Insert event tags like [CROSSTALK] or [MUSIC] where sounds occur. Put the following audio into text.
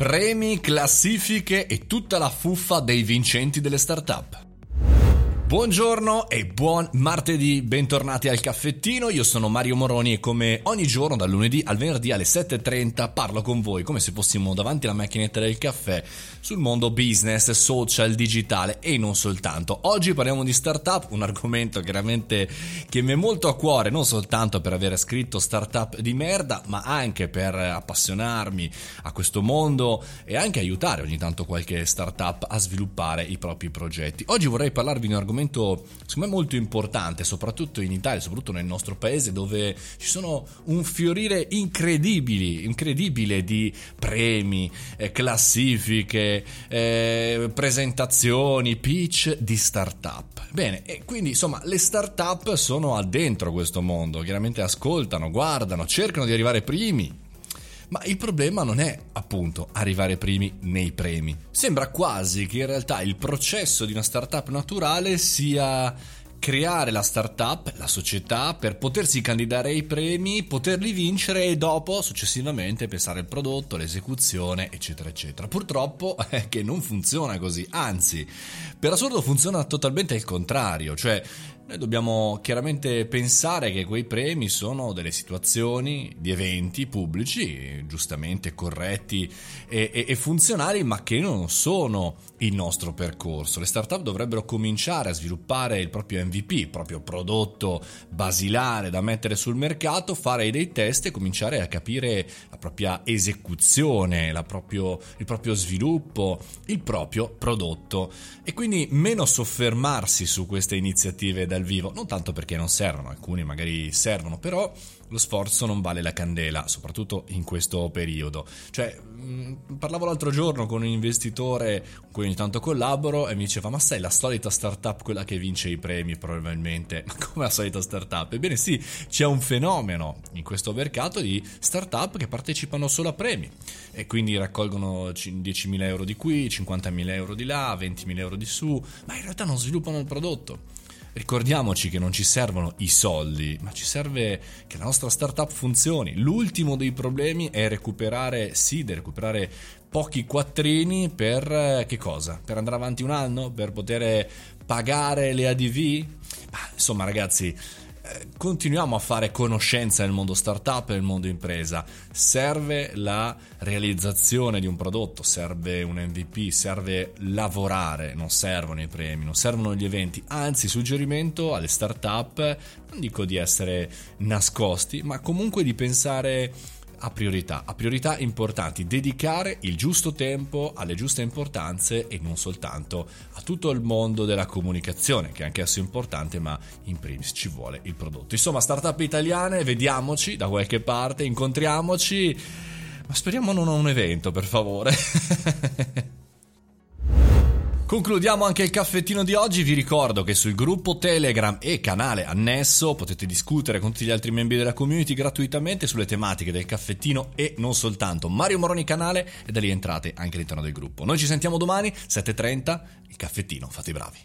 Premi, classifiche e tutta la fuffa dei vincenti delle startup. Buongiorno e buon martedì, bentornati al caffettino, io sono Mario Moroni e come ogni giorno dal lunedì al venerdì alle 7.30 parlo con voi come se fossimo davanti alla macchinetta del caffè sul mondo business, social, digitale e non soltanto. Oggi parliamo di startup, un argomento chiaramente che mi è molto a cuore, non soltanto per aver scritto startup di merda, ma anche per appassionarmi a questo mondo e anche aiutare ogni tanto qualche startup a sviluppare i propri progetti. Oggi vorrei parlarvi di un argomento secondo me molto importante, soprattutto in Italia, soprattutto nel nostro paese dove ci sono un fiorire incredibile di premi, eh, classifiche, eh, presentazioni, pitch di startup. Bene, e quindi insomma le startup sono addentro questo mondo, chiaramente ascoltano, guardano, cercano di arrivare primi, ma il problema non è appunto arrivare primi nei premi. Sembra quasi che in realtà il processo di una startup naturale sia creare la startup, la società, per potersi candidare ai premi, poterli vincere e dopo successivamente pensare al prodotto, all'esecuzione, eccetera, eccetera. Purtroppo [LAUGHS] è che non funziona così, anzi, per assurdo funziona totalmente il contrario, cioè noi dobbiamo chiaramente pensare che quei premi sono delle situazioni di eventi pubblici, giustamente corretti e, e, e, funzionali, ma che non sono il nostro percorso. Le startup dovrebbero cominciare a sviluppare il proprio MVP, il proprio prodotto basilare da mettere sul mercato, fare dei test e cominciare a capire la propria esecuzione, la proprio, il proprio sviluppo, il proprio prodotto. E quindi meno soffermarsi su queste iniziative dal dal vivo, non tanto perché non servono, alcuni magari servono, però lo sforzo non vale la candela, soprattutto in questo periodo. Cioè, mh, parlavo l'altro giorno con un investitore con cui ogni tanto collaboro e mi diceva "Ma sai, la solita startup quella che vince i premi probabilmente". [LAUGHS] Ma come la solita startup? Ebbene sì, c'è un fenomeno in questo mercato di startup che partecipano solo a premi e quindi raccolgono 10.000 euro di qui, 50.000 euro di là, 20.000 euro di su, ma in realtà non sviluppano il prodotto. Ricordiamoci che non ci servono i soldi, ma ci serve che la nostra startup funzioni. L'ultimo dei problemi è recuperare seed, recuperare pochi quattrini per eh, che cosa? Per andare avanti un anno? Per poter pagare le ADV? Ma, insomma, ragazzi, continuiamo a fare conoscenza nel mondo startup e nel mondo impresa. Serve la realizzazione di un prodotto, serve un MVP, serve lavorare, non servono i premi, non servono gli eventi. Anzi, suggerimento alle startup, non dico di essere nascosti, ma comunque di pensare a priorità, a priorità importanti, dedicare il giusto tempo alle giuste importanze e non soltanto a tutto il mondo della comunicazione, che è anch'esso importante, ma in primis ci vuole il prodotto. Insomma, startup italiane, vediamoci da qualche parte, incontriamoci, ma speriamo non a un evento, per favore. [LAUGHS] Concludiamo anche il caffettino di oggi, vi ricordo che sul gruppo Telegram e canale annesso potete discutere con tutti gli altri membri della community gratuitamente sulle tematiche del caffettino e non soltanto. Mario Moroni canale e da lì entrate anche all'interno del gruppo. Noi ci sentiamo domani 7.30, il caffettino, fate i bravi.